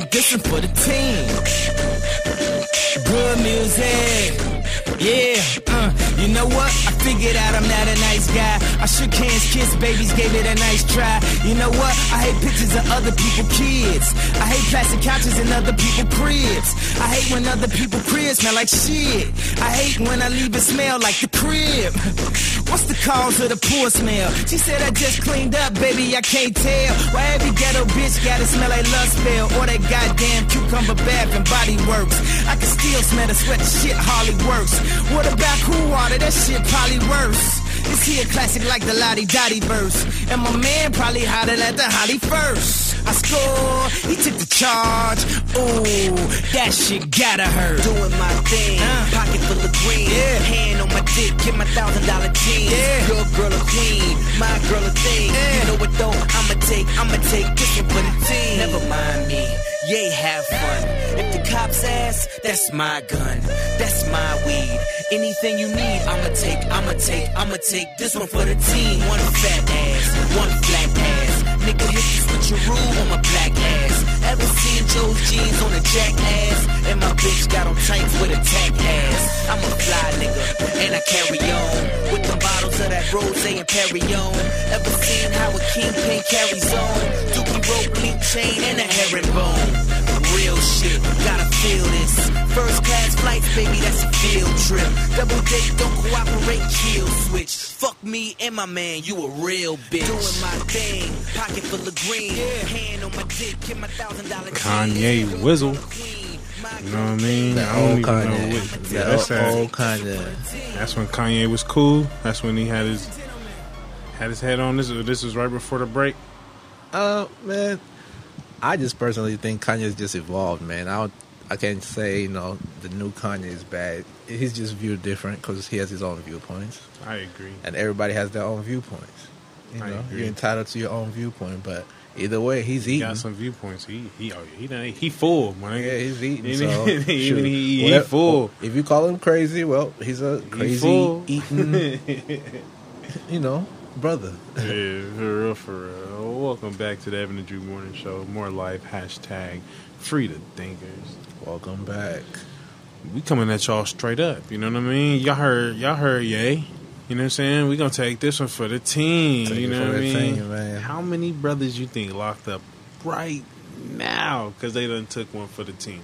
take this one for the team. Good music. Yeah, uh, you know what? I figured out I'm not a nice guy. I shook hands, kissed babies, gave it a nice try. You know what? I hate pictures of other people's kids. I hate plastic couches in other people's cribs. I hate when other people's cribs smell like shit. I hate when I leave it smell like the crib. What's the cause of the poor smell? She said I just cleaned up, baby, I can't tell. Why every ghetto bitch gotta smell like Love Spell or that goddamn cucumber bath and body works. I can still smell the sweat, the shit Harley works. What about cool water? That shit probably worse. Is here classic like the Lottie Dottie verse? And my man probably hotter at the Holly first. I score, he took the charge. Ooh, that shit gotta hurt. Doing my thing, uh. pocket full of green. Yeah. Hand on my dick, get my thousand dollar jeans. Yeah. Your girl a queen, my girl a thing. Yeah. You know what though? I'ma take, I'ma take this one for the team. Never mind me. Yay, have fun. If the cops ask, that's my gun. That's my weed. Anything you need, I'ma take, I'ma take, I'ma take this one for the team. One fat ass, one flat ass. Nigga hit the switcheroo on my black ass. Ever seen Joe's jeans on a jackass? And my bitch got on tights with a tack ass. I'm a fly nigga, and I carry on. With the bottles of that rose and Perignon. Ever seen how a kingpin carries on? Dookie rope, link chain, and a herringbone. Real shit, gotta feel this. First class flights, baby, that's a field trip. Double date, don't cooperate, kill switch. Fuck me and my man, you a real bitch. Doing my thing, pocket full of green. Hand on my dick, get my thousand dollar Kanye Wizzle. You know what I mean? That I don't old even know Kanye. what. Yeah, That that's that. old Kanye. That's when Kanye was cool. That's when he had his had his head on this. This was right before the break. Uh, man, I just personally think Kanye's just evolved, man. I I can't say you know the new Kanye is bad. He's just viewed different because he has his own viewpoints, I agree. and everybody has their own viewpoints. You I know, agree. you're entitled to your own viewpoint, but either way, he's He eating. got some viewpoints. He he oh, he done, he full, man. Yeah, he's eating. So, he- he- he full. If you call him crazy, well, he's a crazy full. eating, you know, brother. yeah, for real, for real. Welcome back to the Evan and Drew Morning Show. More life. Hashtag free the thinkers. Welcome back. We coming at y'all straight up. You know what I mean? Y'all heard y'all heard yay. You know what I'm saying? We gonna take this one for the team. Take you know what I mean? team, man. How many brothers you think locked up right now because they done took one for the team?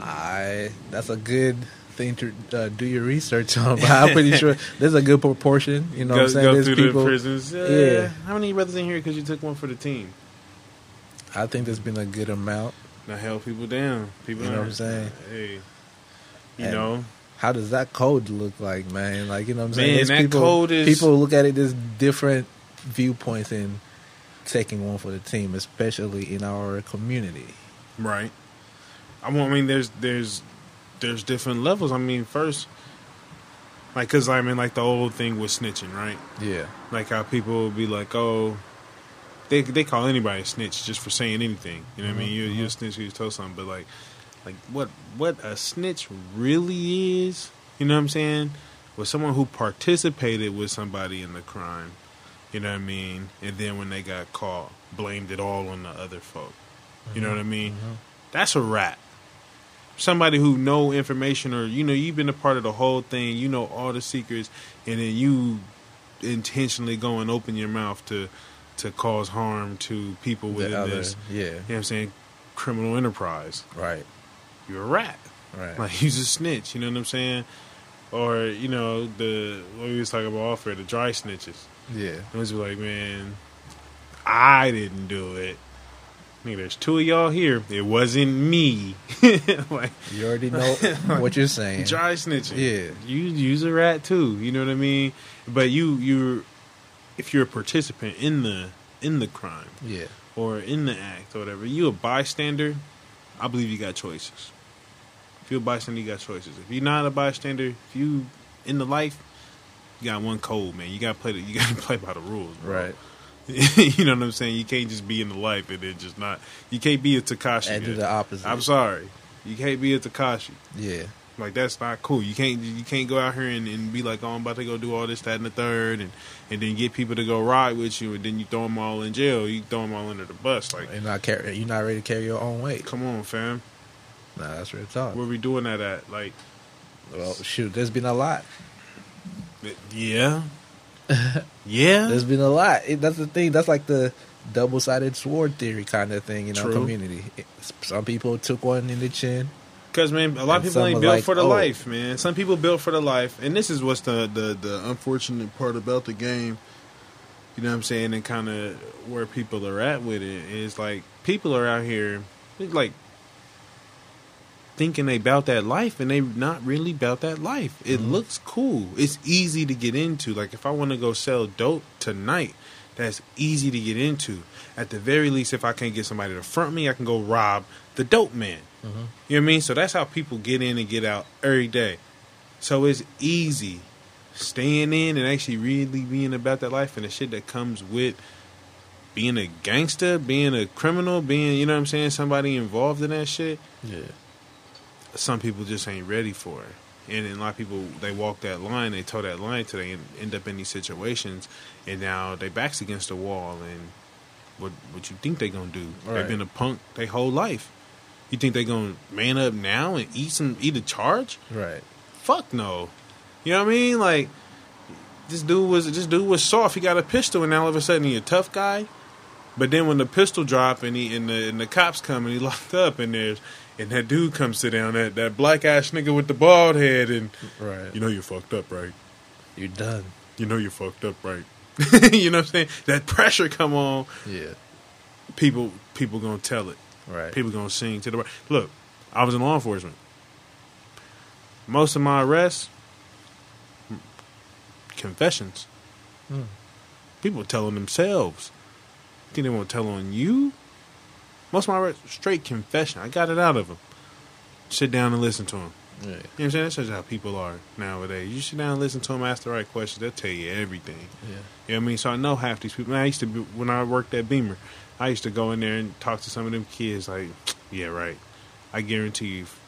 I that's a good thing to uh, do your research on. But I'm pretty sure there's a good proportion. You know go what I'm saying? go There's through people. the prisons. Uh, Yeah. How many brothers in here because you took one for the team? I think there's been a good amount. Now held people down. People, You know what I'm saying? Hey, you And know, How does that code look like, man? Like you know what I'm saying? Man, that people, code is- people look at it as different viewpoints in taking one for the team, especially in our community. right? I mean, I mean, there's there's there's different levels. I mean, first, like, cause I mean, like the old thing with snitching, right? Yeah, Like how people would be like, oh, they they call anybody a snitch just for saying anything. You know what I mean? Mm-hmm, you you a snitch, you told something, but like, like what what a snitch really is. You know what I'm saying? Was someone who participated with somebody in the crime. You know what I mean? And then when they got caught, blamed it all on the other folk. You know mm-hmm, what I mean? That's a rat. Somebody who know information or you know you've been a part of the whole thing, you know all the secrets, and then you intentionally go and open your mouth to to cause harm to people within the other, this. yeah, You know what I'm saying? Criminal enterprise. right, You're a rat. right. Like he's a snitch. You know what I'm saying? Or you know the what we was talking about off the dry snitches. yeah, and It was like, man, I didn't do it. Nigga, there's two of y'all here. It wasn't me. like you already know what you're saying. dry snitching. Yeah. you use a rat too. You know what I mean? But you, you're if you're a participant in the in the crime Yeah, or in the act or whatever, you a bystander. I believe you got choices. If you're a bystander, you got choices. If you're not a bystander, if you in the life, you got one code, man. You got to play. The, you got to play by the rules, bro. right. you know what I'm saying? You can't just be in the life and then just not. You can't be a Tekashi. And do the opposite. I'm sorry, you can't be a Tekashi. Yeah, Like that's not cool. You can't you can't go out here and, and be like, oh, I'm about to go do all this, that, and the third, and and then get people to go ride with you, and then you throw them all in jail. You throw them all under the bus. Like, You're not carry, You're not ready to carry your own weight. come on, fam. Nah, that's real talk. Where we doing that at? Like, Well, shoot, there's been a lot. yeah, yeah. There's been a lot. It, that's the thing. That's like the double sided sword theory kind of thing in our community. It- some people took one in the chin. Because man, a lot of people ain't built like, for the oh. life, man. Some people built for the life, and this is what's the the the unfortunate part about the game. You know what I'm saying, and kind of where people are at with it is like people are out here like thinking they about that life, and they not really about that life. It mm-hmm. looks cool. It's easy to get into. Like if I want to go sell dope tonight, that's easy to get into. At the very least, if I can't get somebody to front me, I can go rob the dope man. Mm-hmm. You know what I mean? So that's how people get in and get out every day. So it's easy staying in and actually really being about that life and the shit that comes with being a gangster, being a criminal, being, you know what I'm saying, somebody involved in that shit. Yeah. Some people just ain't ready for it. And, then a lot of people, they walk that line, they toe that line today and end up in these situations. And now they backs against the wall. And what what you think they going to do? Right. They've been a punk their whole life. You think they going to man up now and eat some, eat a charge? Right. fuck no. You know what I mean? Like this dude was this dude was soft. He got a pistol, and now all of a sudden he a tough guy. But then when the pistol drop and he and the and the cops come and he locked up and there's and that dude comes sit down that that black ass nigga with the bald head and Right. you know you're fucked up, right? You're done. You know you're fucked up, right? you know what I'm saying? That pressure come on, Yeah. people people gonna tell it. Right. People gonna sing to the right. Look, I was in law enforcement. Most of my arrests, confessions. Hmm. People telling themselves. Think they won't tell on you? Most of my arrests, straight confession. I got it out of them. Sit down and listen to them. Yeah. You know what I'm saying? That's just how people are nowadays. You sit down and listen to them, ask the right questions. They'll tell you everything. Yeah. You know what I mean? So I know half these people. Man, I used to be, when I worked at Beamer, I used to go in there and talk to some of them kids. Like, yeah, right. I guarantee you, if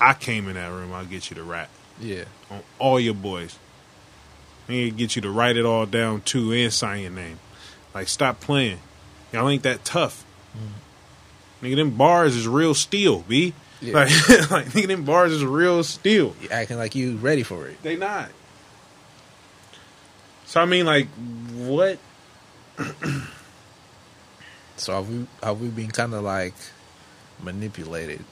I came in that room, I'll get you to rap Yeah. on all your boys. And get you to write it all down too and sign your name. Like, stop playing. Y'all ain't that tough. Mm-hmm. Nigga, them bars is real steel, b. Yeah. Like, like, nigga, them bars is real steel. You acting like you ready for it. They not. So I mean, like, what? So have we have we been kind of like manipulated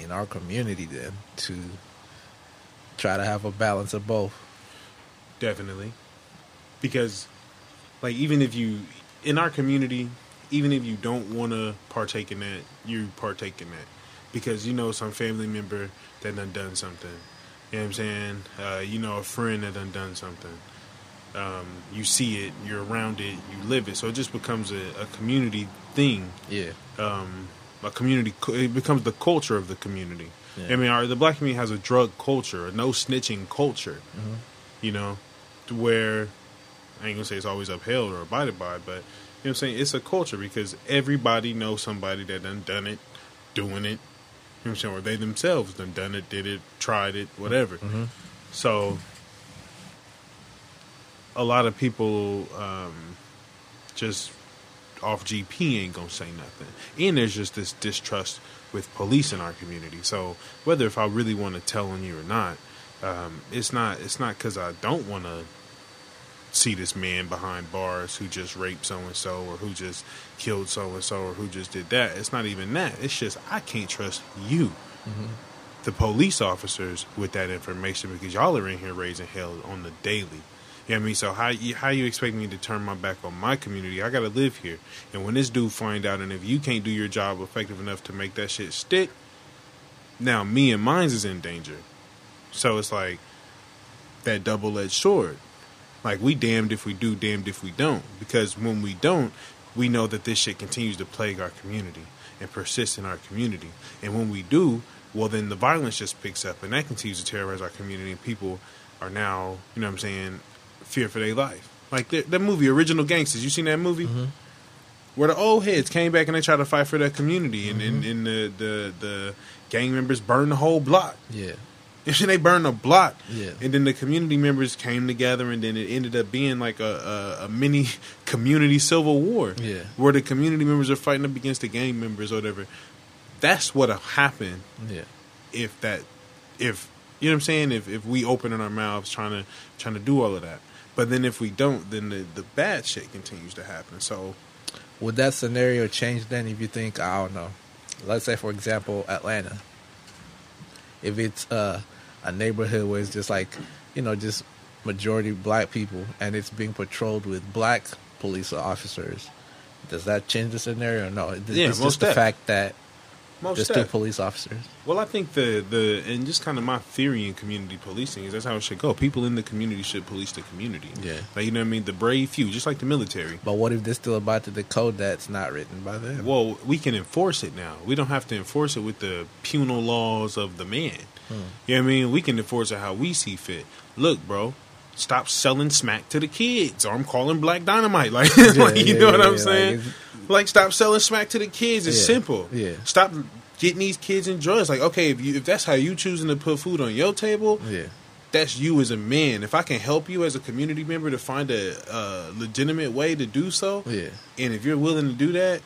in our community then to try to have a balance of both? Definitely, because, like, even if you in our community, even if you don't want to partake in that, you partake in that because you know some family member that done done something. You know what I'm saying? Uh, you know a friend that done done something. Um, you see it, you're around it, you live it, so it just becomes a, a community thing. Yeah. um, a community. It becomes the culture of the community. Yeah. I mean, our, the black community has a drug culture, a no snitching culture. Mhm. You know, to where I ain't gonna say it's always upheld or abided by, but you know what I'm saying it's a culture because everybody knows somebody that done done it, doing it. You know what I'm saying, or they themselves done done it, did it, tried it, whatever. Mhm. So a lot of people um, just off GP ain't gonna say nothing. And there's just this distrust with police in our community. So whether if I really want to tell on you or not, um, it's not it's not because I don't want to see this man behind bars who just raped so and so or who just killed so and so or who just did that. It's not even that. It's just I can't trust you the police officers with that information because y'all are in here raising hell on the daily. You know what I mean? So how you how you expect me to turn my back on my community? I gotta live here. And when this dude find out and if you can't do your job effective enough to make that shit stick, now me and mines is in danger. So it's like that double edged sword. Like we damned if we do, damned if we don't. Because when we don't, we know that this shit continues to plague our community and persist in our community. And when we do, well then the violence just picks up and that continues to terrorize our community and people are now, you know what I'm saying, fear for their life. Like the, that movie, Original Gangsters, you seen that movie? Mm-hmm. Where the old heads came back and they tried to fight for their community and, and, mm-hmm. and the, the the gang members burned the whole block. Yeah. And they burned a block. Yeah. And then the community members came together, and then it ended up being like a, a, a mini community civil war. Yeah. Where the community members are fighting up against the gang members or whatever. That's what happened Yeah. if that if you know what I'm saying if if we open in our mouths trying to trying to do all of that. But then if we don't, then the the bad shit continues to happen. So Would that scenario change then if you think I don't know? Let's say for example Atlanta. If it's uh, a neighborhood where it's just like, you know, just majority black people and it's being patrolled with black police officers, does that change the scenario? No, it's Yeah, just the def. fact that most def. still police officers. Well, I think the the and just kind of my theory in community policing is that's how it should go. People in the community should police the community. Yeah. like you know what I mean. The brave few, just like the military. But what if they're still about to the code that's not written by them? Well, we can enforce it now. We don't have to enforce it with the penal laws of the man. Hmm. You know what I mean? We can enforce it how we see fit. Look, bro, stop selling smack to the kids, or I'm calling black dynamite. Like, like, you yeah, know what yeah, I'm yeah, saying? like, Like, stop selling smack to the kids. It's Yeah, simple. yeah. Stop getting these kids in drugs. Like, okay, if you if that's how you choosing to put food on your table, yeah, that's you as a man. If I can help you as a community member to find a, uh legitimate way to do so, yeah, and if you're willing to do that,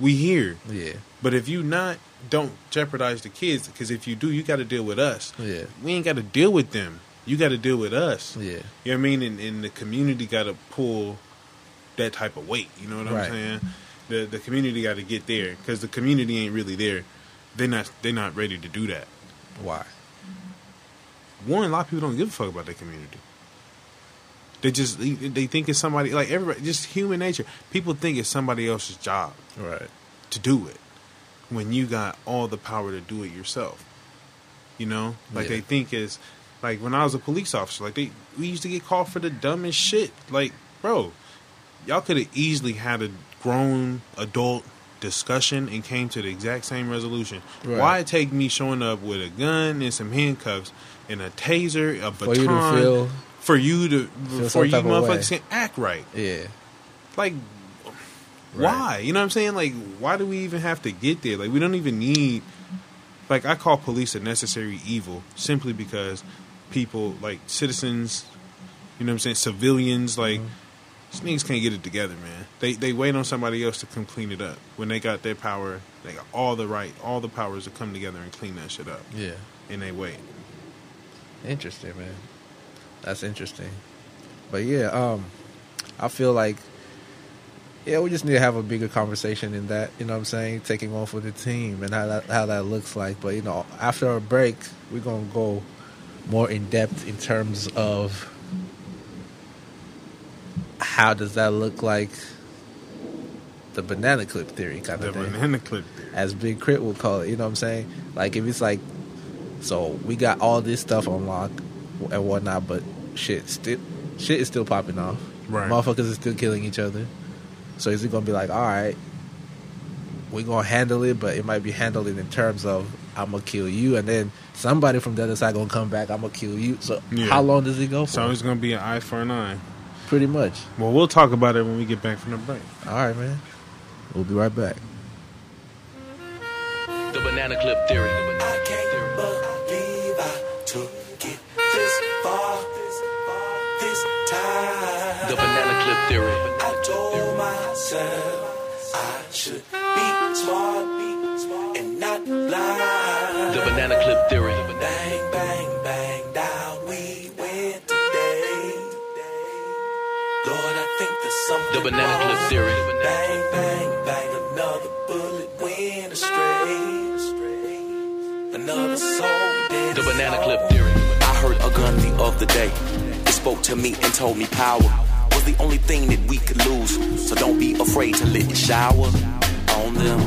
we here. yeah, But if you not, don't jeopardize the kids because if you do, you got to deal with us. yeah, We ain't got to deal with them. You got to deal with us. yeah. You know what I mean? And, and the community got to pull that type of weight. You know what Right. I'm saying? The the community got to get there because the community ain't really there. They're not. They're not ready to do that. Why? One, a lot of people don't give a fuck about their community. They just they, they think it's somebody like everybody. Just human nature. People think it's somebody else's job. Right. to do it when you got all the power to do it yourself. You know, like Yeah. they think is like when I was a police officer, like they we used to get called for the dumbest shit. Like, bro, y'all could have easily had a grown adult discussion and came to the exact same resolution. Right. Why take me showing up with a gun and some handcuffs and a taser, a For you to baton feel, for you to for you type of way. motherfuckers can act right? yeah, like why? You know what i'm saying? Like why do we even have to get there? Like we don't even need like i call police a necessary evil simply because people like citizens you know what i'm saying civilians like these niggas can't get it together man. They they wait on somebody else to come clean it up. When they got their power they got all the right all the powers to come together and clean that shit up. Yeah. and they wait. Interesting, man. That's interesting. But yeah, um, I feel like yeah, we just need to have a bigger conversation in that. You know what I'm saying? Taking on for the team and how that how that looks like. But you know, after our break, we're gonna go more in depth in terms of how does that look like the banana clip theory kind the of thing The banana clip there as Big K.R.I.T. would call it. You know what I'm saying? Like if it's like, so we got all this stuff on lock and whatnot, but shit still, shit is still popping off. Right. Motherfuckers are still killing each other. So is it gonna be like, all right, we're gonna handle it, but it might be handled in terms of I'm gonna kill you, and then somebody from the other side gonna come back, I'm gonna kill you. So Yeah. how long does it go for? so it's gonna be an eye for an eye Pretty much. well we'll talk about it when we get back from the break All right, man. We'll be right back. The banana clip theory. I can't believe I took it this far, this time. The banana clip theory. I told myself I should be smart and not blind. The banana clip theory. Bang, bang, bang, down we went today. Lord, I think there's something The banana clip theory. Bang, bang, bang, another bullet went astray. Another soul dead The banana soul. clip theory. I heard a gun the other day. It spoke to me and told me power was the only thing that we could lose. So don't be afraid to let it shower on them.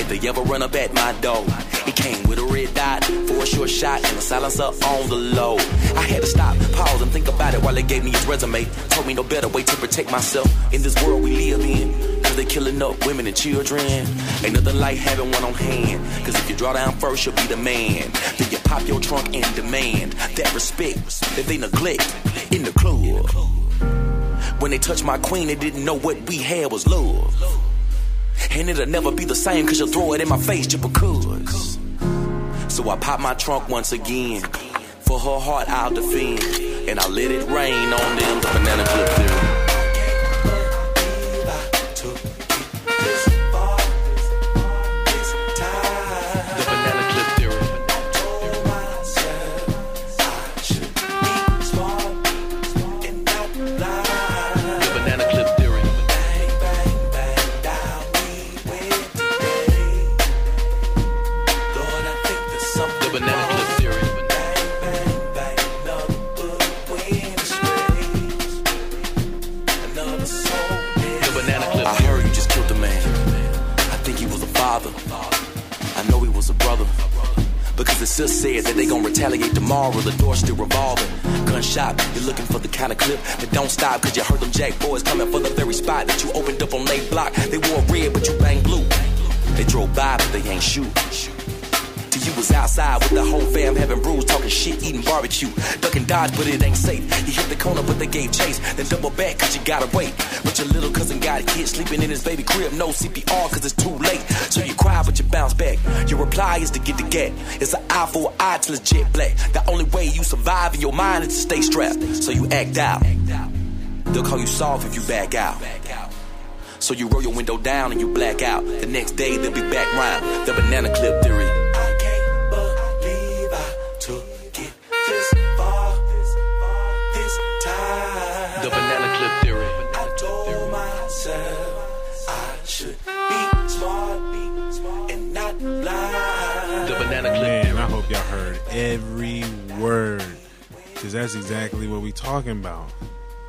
If they ever run up at my door, it came with a red dot for a short shot and a silencer on the low. I had to stop, pause, and think about it while they gave me his resume. Told me no better way to protect myself in this world we live in. Cause they killing up women and children. Ain't nothing like having one on hand. Cause if you draw down first, you'll be the man. Then you pop your trunk and demand that respect that they neglect in the club. When they touched my queen, they didn't know what we had was love. And it'll never be the same cause you'll throw it in my face just because. So I pop my trunk once again. For her heart, I'll defend. And I'll let it rain on them. The banana clip theory. Kind of clip that don't stop. Cause you heard them jack boys coming for the very spot that you opened up on late block. They wore red, but you bang blue. They drove by, but they ain't shoot. Till you was outside with the whole fam having brews, talking shit, eating barbecue. Ducking dodge, but it ain't safe. You hit the corner, but they gave chase. Then double back, cause you gotta wait. Your little cousin got a kid sleeping in his baby crib. No CPR, cause it's too late. So you cry, but you bounce back. Your reply is to get the gat. It's an eye for an eye till it's jet black. The only way you survive in your mind is to stay strapped. So you act out. They'll call you soft if you back out. So you roll your window down and you black out. The next day they'll be back round. The banana clip theory. Because that's exactly what we talking about.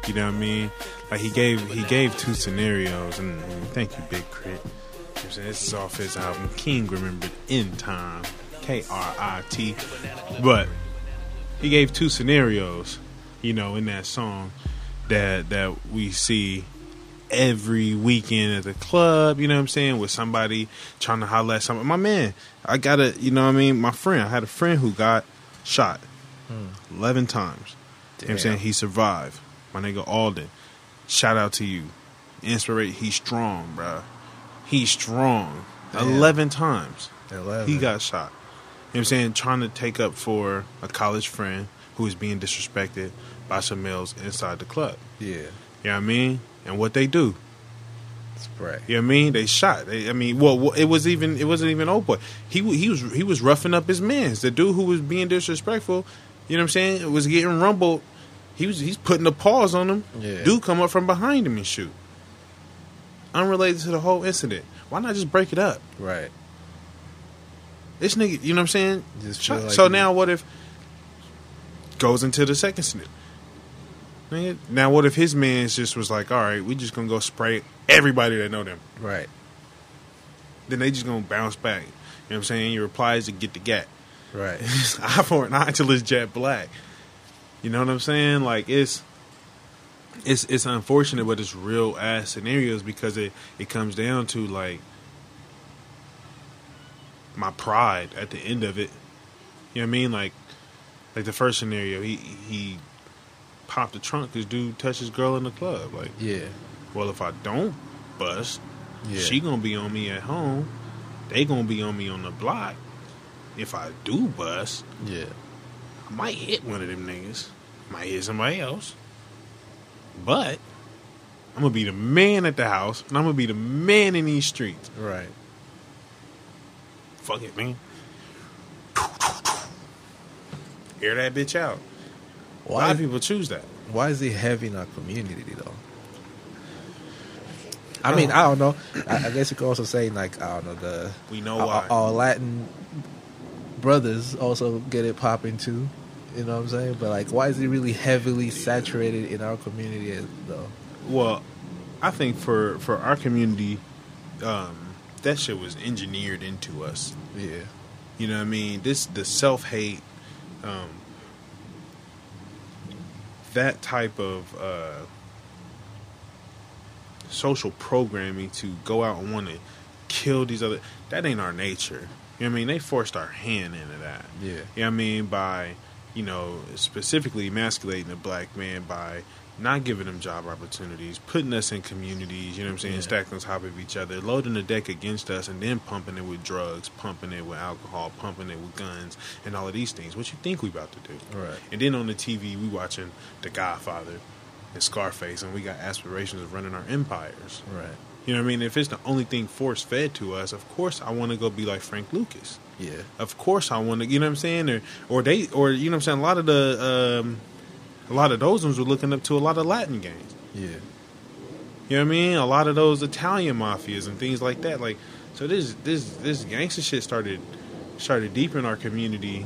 You know what I mean? Like he gave he gave two scenarios, and, and thank you, Big Crit. You know? This is off his album, King Remembered in Time, K R I T. But he gave two scenarios, you know, in that song that that we see every weekend at the club, you know what I'm saying, with somebody trying to holler at somebody. My man, I got a, you know what I mean, my friend, I had a friend who got shot 11 times. You know what I'm saying? He survived. My nigga Alden. Shout out to you. Inspiration. He's strong, bro. He's strong. Damn. 11 times. 11. He got shot. You know what I'm saying? Trying to take up for a college friend who is being disrespected by some males inside the club. Yeah. You know what I mean? And what they do. Spray. You know what I mean? They shot. They, I mean, well, well, it was even it wasn't even old boy. He he was he was roughing up his mans. The dude who was being disrespectful, you know what I'm saying, It was getting rumbled. He was he's putting a pause on him. Yeah. Dude come up from behind him and shoot. Unrelated to the whole incident. Why not just break it up? Right. This nigga, you know what I'm saying? Just like so now what if goes into the second? Nigga, Now what if his man's just was like, all right, we just gonna go spray everybody that know them. Right. then they just gonna bounce back. You know what I'm saying? Your reply is to get the gat. Right. Eye for an eye till it's jet black. You know what I'm saying? Like it's it's it's unfortunate, but it's real ass scenarios because it it comes down to like my pride at the end of it. You know what I mean? Like like the first scenario, he he popped the trunk because dude touched his girl in the club. Like, Yeah. well, if I don't bust, Yeah. she gonna be on me at home. They gonna be on me on the block. If I do bust, Yeah. I might hit one of them niggas. Might hit somebody else. But I'm gonna be the man at the house, and I'm gonna be the man in these streets. Right. Fuck it, man. Air that bitch out. A lot Why? of people choose that. Why is it heavy in our community though? I mean, I don't know. I, I guess you could also say like I don't know the We know all, why. all Latin brothers also get it popping too. You know what I'm saying? But like, why is it really heavily saturated in our community though? Well, I think for for our community, um, that shit was engineered into us. Yeah. You know what I mean? This the self hate, um, that type of uh, social programming to go out and want to kill these other that ain't our nature. You know what I mean? They forced our hand into that. Yeah. You know what I mean? By, you know, specifically emasculating a black man by not giving them job opportunities, putting us in communities, you know what I'm saying, Yeah. stacking on top of each other, loading the deck against us, and then pumping it with drugs, pumping it with alcohol, pumping it with guns, and all of these things. What you think we about to do? Right. And then on the TV, we watching The Godfather and Scarface, and we got aspirations of running our empires. Right. You know what I mean? If it's the only thing force fed to us, of course I want to go be like Frank Lucas. Yeah. Of course I want to, you know what I'm saying? Or, or they, or you know what I'm saying? A lot of the, um, a lot of those ones were looking up to a lot of Latin gangs. Yeah. You know what I mean? A lot of those Italian mafias and things like that. Like, so this, this, this gangster shit started, started deep in our community.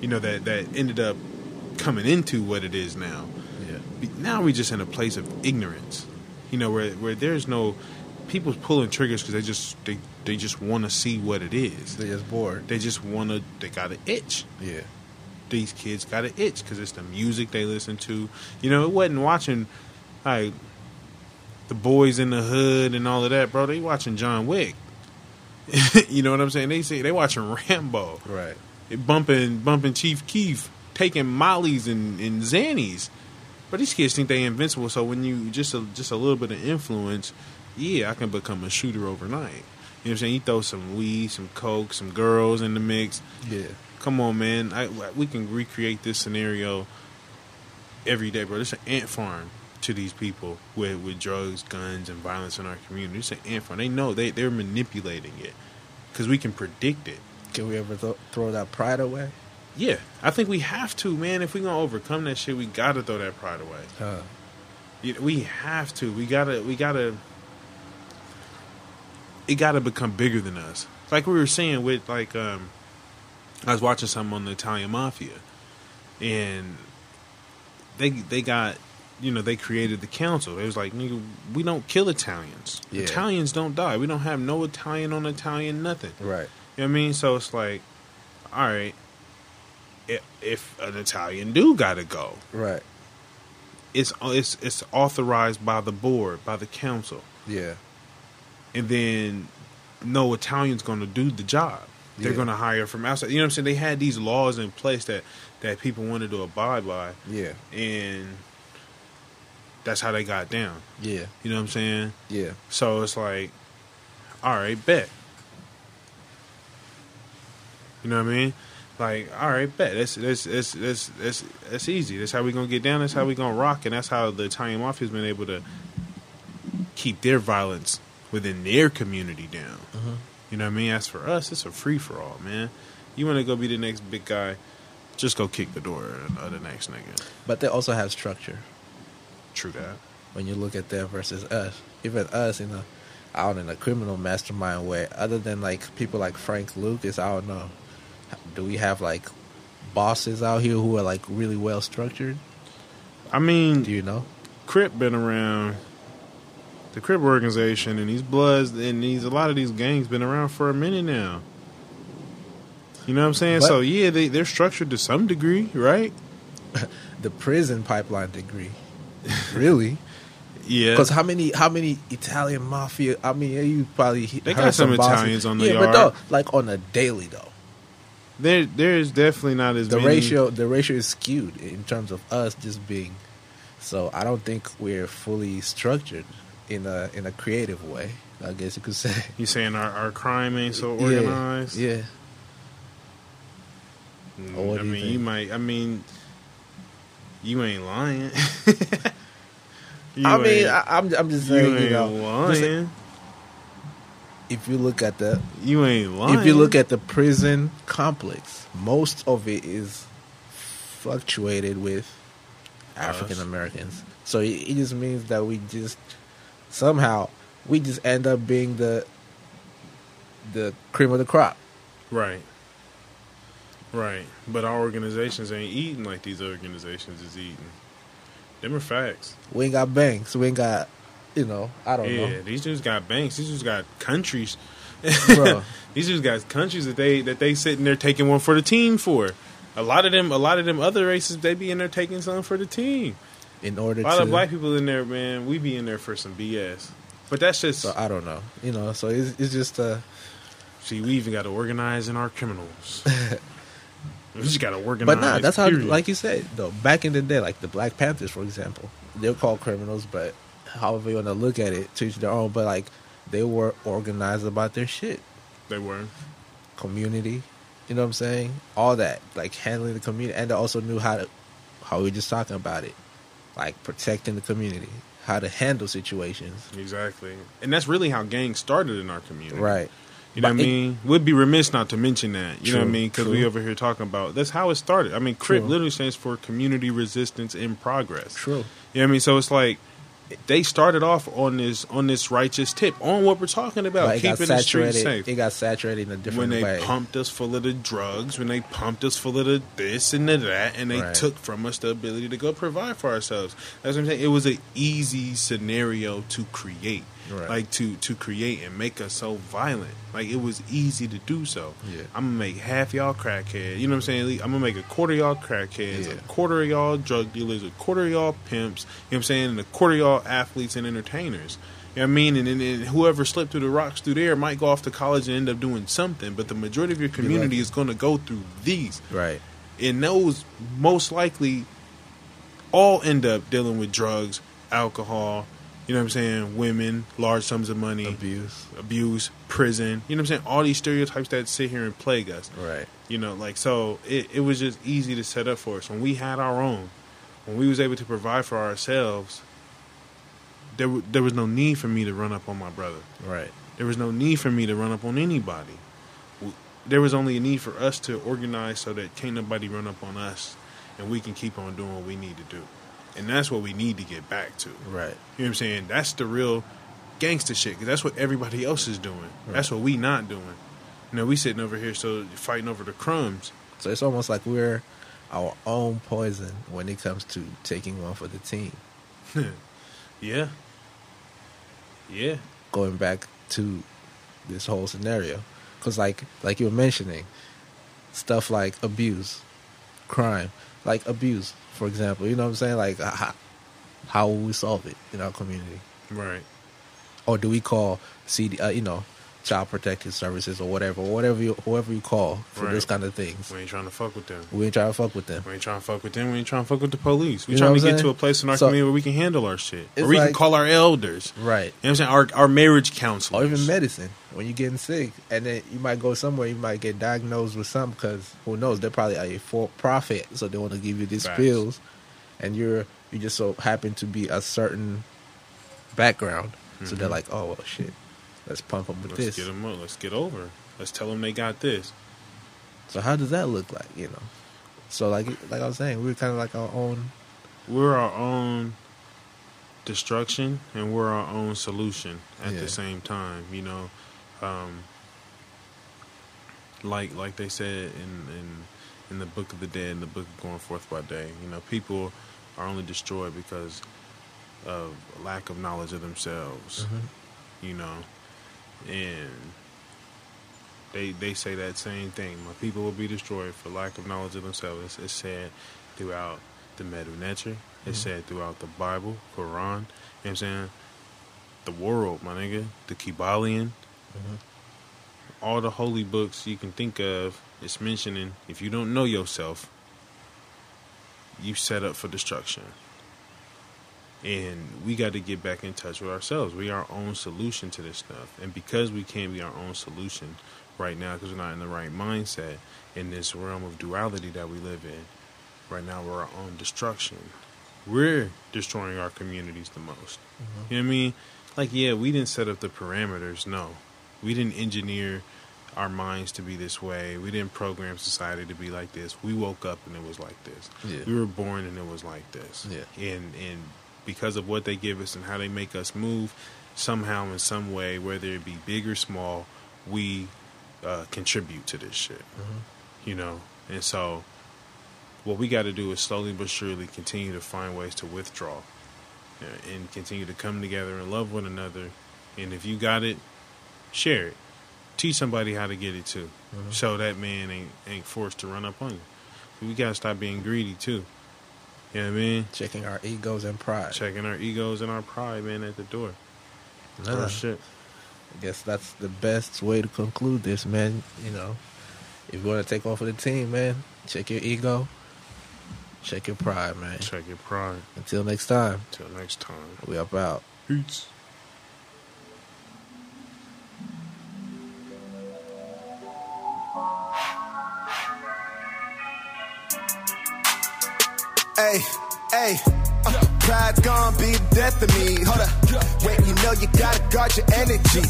You know that that ended up coming into what it is now Yeah. now we just in a place of ignorance you know where where there's no people pulling triggers because they just they they just want to see what it is They're just bored. they just want to they got an itch Yeah. these kids got an itch because it's the music they listen to you know it wasn't watching like the boys in the hood and all of that bro they watching john wick you know what i'm saying they say they watching rambo Right. they bumping bumping Chief Keef, taking mollies and, and Xannies. But these kids think they invincible. So when you just a, just a little bit of influence, yeah, I can become a shooter overnight. You know what I'm saying? You throw some weed, some coke, some girls in the mix. Yeah. Come on, man. I, we can recreate this scenario every day, bro. It's an ant farm to these people with with drugs, guns, and violence in our community. It's an ant farm. They know they they're manipulating it because we can predict it. Can we ever th- throw that pride away? Yeah, I think we have to, man. If we're gonna overcome that shit, we gotta throw that pride away. Huh. We have to. We gotta. We gotta. It gotta become bigger than us. Like we were saying with like, um, I was watching something on the Italian mafia, and they they got, you know, they created the council. It was like, nigga, we don't kill Italians. Yeah. Italians don't die. We don't have no Italian on Italian nothing. Right. You know what I mean? So it's like, all right, if, an Italian do gotta go, Right. it's it's it's authorized by the board, by the council, Yeah. and then no Italian's gonna do the job. They're Yeah. gonna hire from outside. You know what I'm saying? They had these laws in place that that people wanted to abide by, Yeah. and that's how they got down. Yeah. You know what I'm saying? Yeah. So it's like, all right, bet. You know what I mean? Like, all right, bet. That's that's that's that's that's, that's easy. That's how we gonna get down. That's how we gonna rock, and that's how the Italian mafia's been able to keep their violence within their community down. Mm-hmm. You know what I mean? As for us, it's a free for all, man. You want to go be the next big guy? Just go kick the door of the next nigga. But they also have structure. True that. when you look at them versus us. Even us, you know, out in a criminal mastermind way. Other than like people like Frank Lucas, I don't know. Do we have like bosses out here who are like really well structured? I mean, Do you know? Crip been around. The Crip organization and these Bloods and these a lot of these gangs been around for a minute now. You know what I'm saying? But- so yeah, they they're structured to some degree, right? The prison pipeline degree, really? Yeah. Because how many how many Italian mafia? I mean, you probably They got some bosses- Italians on the yeah, yard. but though, like on a daily though. There there is definitely not as The many. ratio the ratio is skewed in terms of us just being. So I don't think we're fully structured in a in a creative way. I guess you could say. You saying our, our crime ain't so organized? Yeah. Mm, what I you mean, think? you might. I mean, you ain't lying. You I mean, I, I'm I'm just saying, you, ain't know, just lying. If you look at the you ain't lying. if you look at the prison complex, most of it is fluctuated with African Americans. So it, it just means that we just somehow we just end up being the the cream of the crop. Right. Right. But our organizations ain't eating like these organizations is eating. Them are facts. We ain't got banks. We ain't got, you know, I don't Yeah, know. these dudes got banks. These dudes got countries. Bro. these dudes got countries that they that they sitting there taking one for the team for. A lot of them, a lot of them other races, they be in there taking something for the team. In order A lot to, of black people in there, man. We be in there for some BS. But that's just so I don't know. You know, so it's, it's just uh see, we even got to organize in our criminals. We just gotta organize. But nah, that's how, period. like you said, though. Back in the day, like the Black Panthers, for example, they're called criminals, but however you want to look at it, to each their own. But like, they were organized about their shit, they were. community. You know what I'm saying? All that, like handling the community, and they also knew how to, how we were just talking about it, like protecting the community, how to handle situations. Exactly, and that's really how gangs started in our community. Right. You know But what I it- mean? We'd be remiss not to mention that. You know what I mean? Because we over here talking about that's how it started. I mean, CRIP True. literally stands for Community Resistance in Progress. True. You know what I mean? So it's like they started off on this on this righteous tip on what we're talking about, got keeping the streets safe. It got saturated in a different way. when they pumped us full of the drugs, when they pumped us full of the this and the that, and they Right. took from us the ability to go provide for ourselves. That's what I'm saying. It was an easy scenario to create, Right. like to to create and make us so violent. Like it was easy to do so. Yeah. I'm gonna make half y'all crackhead. You know what I'm saying? I'm gonna make a quarter of y'all crackheads, Yeah. a quarter of y'all drug dealers, a quarter of y'all pimps. You know what I'm saying? And a quarter of y'all athletes and entertainers. You know what I mean? And then and whoever slipped through the rocks through there might go off to college and end up doing something. But the majority of your community lucky. is going to go through these. right. And those most likely all end up dealing with drugs, alcohol, you know what I'm saying? Women, large sums of money, Abuse. abuse, prison. You know what I'm saying? All these stereotypes that sit here and plague us. Right. You know, like so it, it was just easy to set up for us. When we had our own, when we was able to provide for ourselves, there w- there was no need for me to run up on my brother. Right. There was no need for me to run up on anybody. There was only a need for us to organize so that can't nobody run up on us, and we can keep on doing what we need to do. And that's what we need to get back to. Right. You know what I'm saying? That's the real gangster shit. Cause that's what everybody else is doing. That's what we not doing. You know, we sitting over here so fighting over the crumbs. So it's almost like we're our own poison when it comes to taking one for the team. Yeah. Yeah. Going back to this whole scenario, because like like you were mentioning, stuff like abuse, crime, like abuse, for example. You know what I'm saying? Like how, how will we solve it in our community? Right. or do we call CD, uh, you know, child protective services or whatever, or whatever you, whoever you call for Right. this kind of things? We ain't trying to fuck with them. We ain't trying to fuck with them. We ain't trying to fuck with them. We ain't trying to fuck with the police. We You trying to get to a place in our So- community where we can handle our shit. Or we can call our elders. Right. You know what I'm saying? Our, our marriage counselors. Or even medicine. When you're getting sick, and then you might go somewhere, you might get diagnosed with something because who knows? They're probably a for profit, so they want to give you these Facts. pills, and you're you just so happen to be a certain background, so they're mm-hmm. like, oh well, shit, let's pump them with Mm-hmm. Let's this. get them up. Let's get over. Let's tell them they got this. So how does that look like? You know, so like like I was saying, we're kind of like our own. We're our own destruction and we're our own solution at Yeah. the same time. You know, um, like like they said in in in the book of the dead, in the book of going forth by day. You know, people are only destroyed because of lack of knowledge of themselves. You know, and they they say that same thing. My people will be destroyed for lack of knowledge of themselves. It's, said throughout the Medu Neter. It's mm-hmm. said throughout the Bible, Quran. You know what I'm saying? The world, my nigga. The Kybalion. Mm-hmm. All the holy books you can think of, it's mentioning if you don't know yourself, you set up for destruction. And we got to get back in touch with ourselves. We are our own solution to this stuff. And because we can't be our own solution right now, because we're not in the right mindset in this realm of duality that we live in, right now we're our own destruction. We're destroying our communities the most. Mm-hmm. You know what I mean? Like, yeah, we didn't set up the parameters. No, we didn't engineer our minds to be this way. We didn't program society to be like this. We woke up and it was like this. Yeah. We were born and it was like this. Yeah. And and because of what they give us and how they make us move, somehow in some way, whether it be big or small, we uh, contribute to this shit. You know, and so what we got to do is slowly but surely continue to find ways to withdraw uh, and continue to come together and love one another. And if you got it, share it. Teach somebody how to get it too, so that man ain't ain't forced to run up on you. We gotta stop being greedy too. You know what I mean? Checking our egos and pride. Checking our egos and our pride, man, at the door. Oh shit. I guess that's the best way to conclude this, man. You know, If you want to take one for the team, man, check your ego, check your pride, man. Check your pride. Until next time, Until next time. we up out. Peace. Hey, hey. Uh, pride's gonna be the death of me. Hold up. Wait, you know you gotta guard your energy.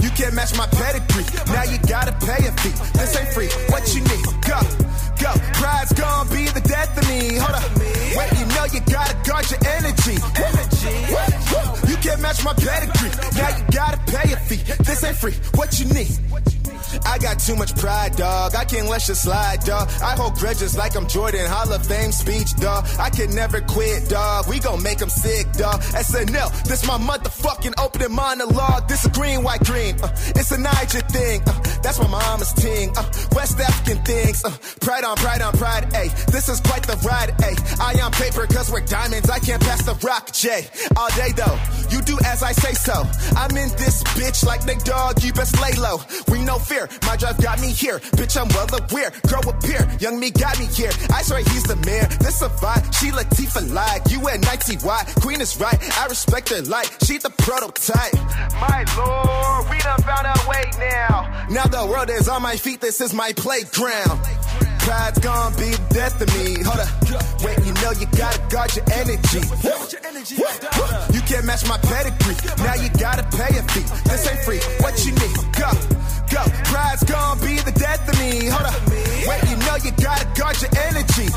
You can't match my pedigree. Now you gotta pay a fee. This ain't free. What you need? Go, go. Pride's gonna be the death of me. Hold up. Wait, you know you gotta guard your energy. You can't match my pedigree. Now you gotta pay a fee. This ain't free. What you need? I got too much pride, dog. I can't let you slide, dog. I hold grudges like I'm Jordan Hall of Fame speech, dog. I can never quit, dog. We gon' make them sick, dog. SNL, this my motherfucking opening monologue. This a green, white, green. Uh, it's a Niger thing. Uh, that's my mama's ting. Uh, West African things. Uh, pride on pride on pride, ayy. This is quite the ride, ayy. I on paper cause we're diamonds. I can't pass the rock, J. All day though. You do as I say so. I'm in this bitch like Nate Dogg. You best lay low. We no fear. My drive got me here. Bitch, I'm well aware. Grow up here. Young me got me here. I swear he's the mayor. This a vibe. She Latifah like. You at 90 Y. Queen is right. I respect her like. She the prototype. My lord, we done found our way now. Now the world is on my feet. This is my playground. Pride's gonna be the death of me. Hold up. Wait, you know you gotta guard your energy. You can't match my pedigree. Now you gotta pay a fee. This ain't free. What you need? Go, go. Pride's gonna be the death of me. Hold up. Wait, you know you gotta guard your energy.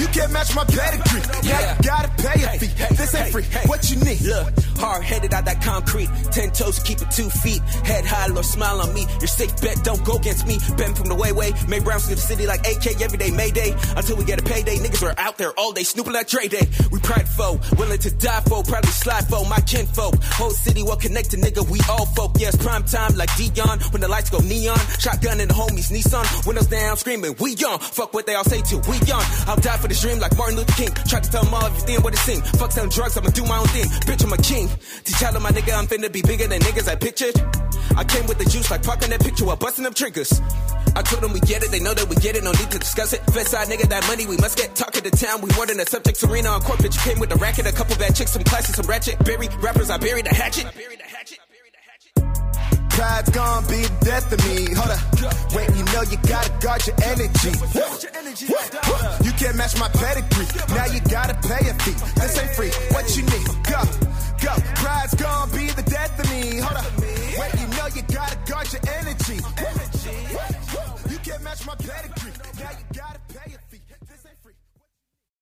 You can't match my pedigree. Now you gotta pay a fee. This ain't free. What you need? Look, hard headed out that concrete. Ten toes, keep it two feet. Head high, Lord, smile on me. Your safe bet, don't go against me. Bend from the way, way. Rounds to the city like AK every day, Mayday. Until we get a payday. Niggas are out there all day, snooping like Dre Day. We prideful, willing to die for, proudly slide for my kinfolk. Whole city well connected, nigga. We all folk. Yes, prime time like Deion. When the lights go neon. Shotgun and the homies, Nissan. Windows down, screaming, we young. Fuck what they all say to, we young. I'll die for this dream like Martin Luther King. Try to tell them all everything what it seems. Fuck selling drugs, I'ma do my own thing. Bitch, I'm a king. Teach all of my nigga, I'm finna be bigger than niggas I pictured. I came with the juice like Park on that picture while busting up triggers. I told them we get it, they know that we get it, no need to discuss it. Fed side nigga, that money we must get. Talking to town, we more than a subject. Serena on court, bitch, came with a racket, a couple bad chicks, some classy, some ratchet. Bury rappers, I buried the hatchet. I buried a hatchet. Pride's gonna be the death of me. Hold up. Wait, you know you gotta guard your energy. You can't match my pedigree. Now you gotta pay a fee. This ain't free. What you need? Go, go. Pride's gonna be the death of me. Hold up. Wait, you know you gotta guard your energy. energy. You can't match my pedigree. Now you gotta.